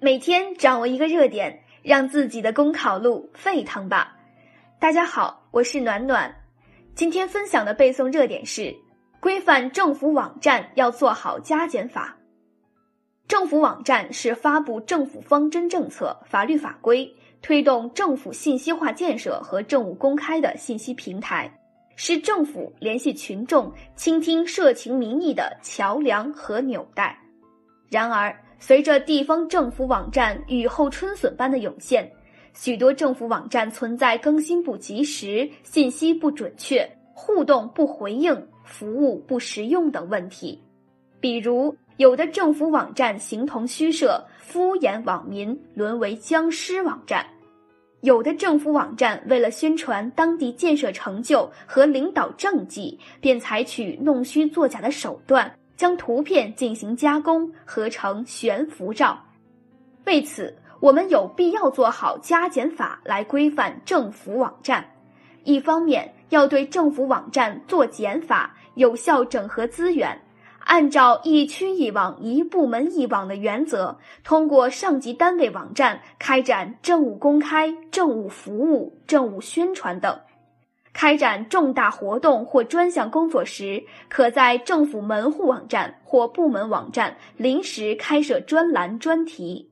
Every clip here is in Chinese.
每天掌握一个热点，让自己的公考路沸腾吧！大家好，我是暖暖。今天分享的背诵热点是：规范政府网站要做好加减法。政府网站是发布政府方针政策、法律法规，推动政府信息化建设和政务公开的信息平台，是政府联系群众、倾听社情民意的桥梁和纽带。然而，随着地方政府网站雨后春笋般的涌现，许多政府网站存在更新不及时、信息不准确、互动不回应、服务不实用等问题。比如，有的政府网站形同虚设，敷衍网民，沦为僵尸网站；有的政府网站为了宣传当地建设成就和领导政绩，便采取弄虚作假的手段。将图片进行加工，合成悬浮照。为此，我们有必要做好加减法来规范政府网站。一方面，要对政府网站做减法，有效整合资源，按照一区一网、一部门一网的原则，通过上级单位网站开展政务公开、政务服务、政务宣传等。开展重大活动或专项工作时，可在政府门户网站或部门网站临时开设专栏专题。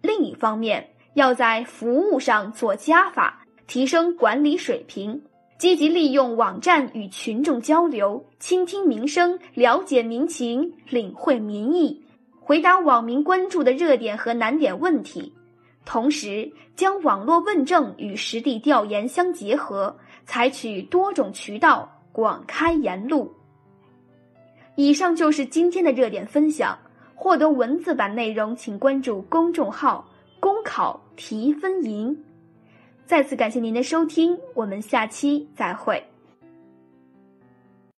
另一方面，要在服务上做加法，提升管理水平，积极利用网站与群众交流，倾听民生，了解民情，领会民意，回答网民关注的热点和难点问题。同时，将网络问政与实地调研相结合。采取多种渠道，广开言路。以上就是今天的热点分享。获得文字版内容，请关注公众号“公考提分营”。再次感谢您的收听，我们下期再会。